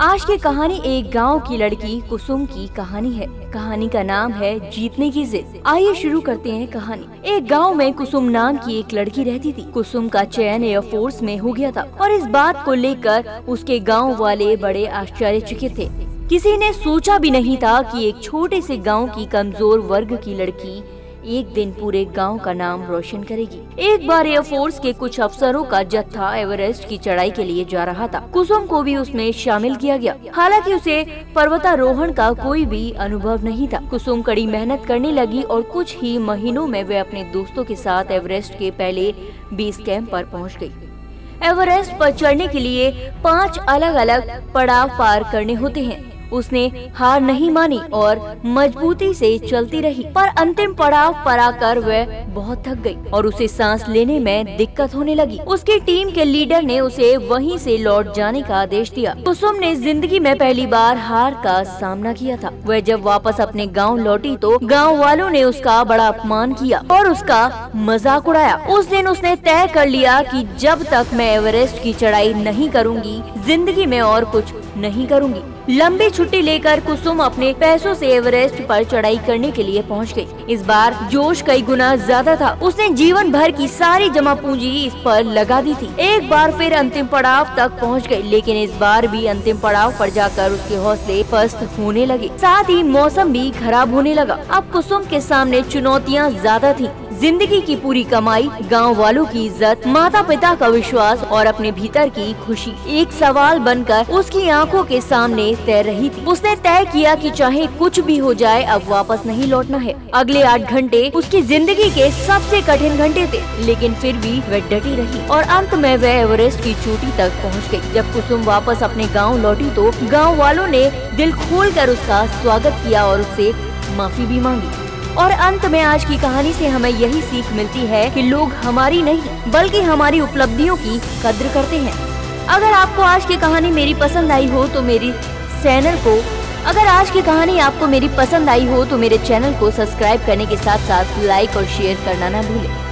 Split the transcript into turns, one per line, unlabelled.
आज की कहानी एक गाँव की लड़की कुसुम की कहानी है। कहानी का नाम है जीतने की जिद। आइए शुरू करते हैं कहानी। एक गाँव में कुसुम नाम की एक लड़की रहती थी। कुसुम का चयन एयरफोर्स में हो गया था और इस बात को लेकर उसके गाँव वाले बड़े आश्चर्यचकित थे। किसी ने सोचा भी नहीं था कि एक छोटे से गाँव की कमज़ोर वर्ग की लड़की एक दिन पूरे गाँव का नाम रोशन करेगी। एक बार एयरफोर्स के कुछ अफसरों का जत्था एवरेस्ट की चढ़ाई के लिए जा रहा था। कुसुम को भी उसमें शामिल किया गया। हालाँकि उसे पर्वतारोहण का कोई भी अनुभव नहीं था। कुसुम कड़ी मेहनत करने लगी और कुछ ही महीनों में वे अपने दोस्तों के साथ एवरेस्ट के पहले बेस कैंप पर पहुँच गई। एवरेस्ट पर चढ़ने के लिए पाँच अलग अलग पड़ाव पार करने होते हैं। उसने हार नहीं मानी और मजबूती से चलती रही। पर अंतिम पड़ाव पर आकर वह बहुत थक गई और उसे सांस लेने में दिक्कत होने लगी। उसकी टीम के लीडर ने उसे वहीं से लौट जाने का आदेश दिया। कुसुम ने ज़िंदगी में पहली बार हार का सामना किया था। वह जब वापस अपने गाँव लौटी तो गाँव वालों ने उसका बड़ा अपमान किया और उसका मज़ाक उड़ाया। उस दिन उसने तय कर लिया कि जब तक मैं एवरेस्ट की चढ़ाई नहीं करूँगी, ज़िंदगी में और कुछ नहीं करूँगी। लंबी छुट्टी लेकर कुसुम अपने पैसों से एवरेस्ट पर चढ़ाई करने के लिए पहुँच गई। इस बार जोश कई गुना ज़्यादा था। उसने जीवन भर की सारी जमा पूंजी इस पर लगा दी थी। एक बार फिर अंतिम पड़ाव तक पहुँच गई, लेकिन इस बार भी अंतिम पड़ाव पर जाकर उसके हौसले पस्त होने लगे। साथ ही मौसम भी खराब होने लगा। अब कुसुम के सामने चुनौतियाँ ज़्यादा थी। ज़िंदगी की पूरी कमाई, गाँव वालों की इज़्ज़त माता पिता का विश्वास और अपने भीतर की खुशी एक सवाल बनकर उसकी आँखों के सामने तैर रही थी। उसने तय किया कि चाहे कुछ भी हो जाए, अब वापस नहीं लौटना है। अगले आठ घंटे उसकी ज़िंदगी के सबसे कठिन घंटे थे, लेकिन फिर भी वह डटी रही और अंत में वह एवरेस्ट की चोटी तक पहुँच गई जब कुसुम वापस अपने गाँव लौटी तो गाँव वालों ने दिल खोलकर उसका स्वागत किया और उससे माफ़ी भी मांगी। और अंत में आज की कहानी से हमें यही सीख मिलती है कि लोग हमारी नहीं, बल्कि हमारी उपलब्धियों की कद्र करते हैं। अगर आपको आज की कहानी मेरी पसंद आई हो तो मेरी चैनल को, अगर आज की कहानी आपको मेरी पसंद आई हो तो मेरे चैनल को सब्सक्राइब करने के साथ साथ लाइक और शेयर करना ना भूलें।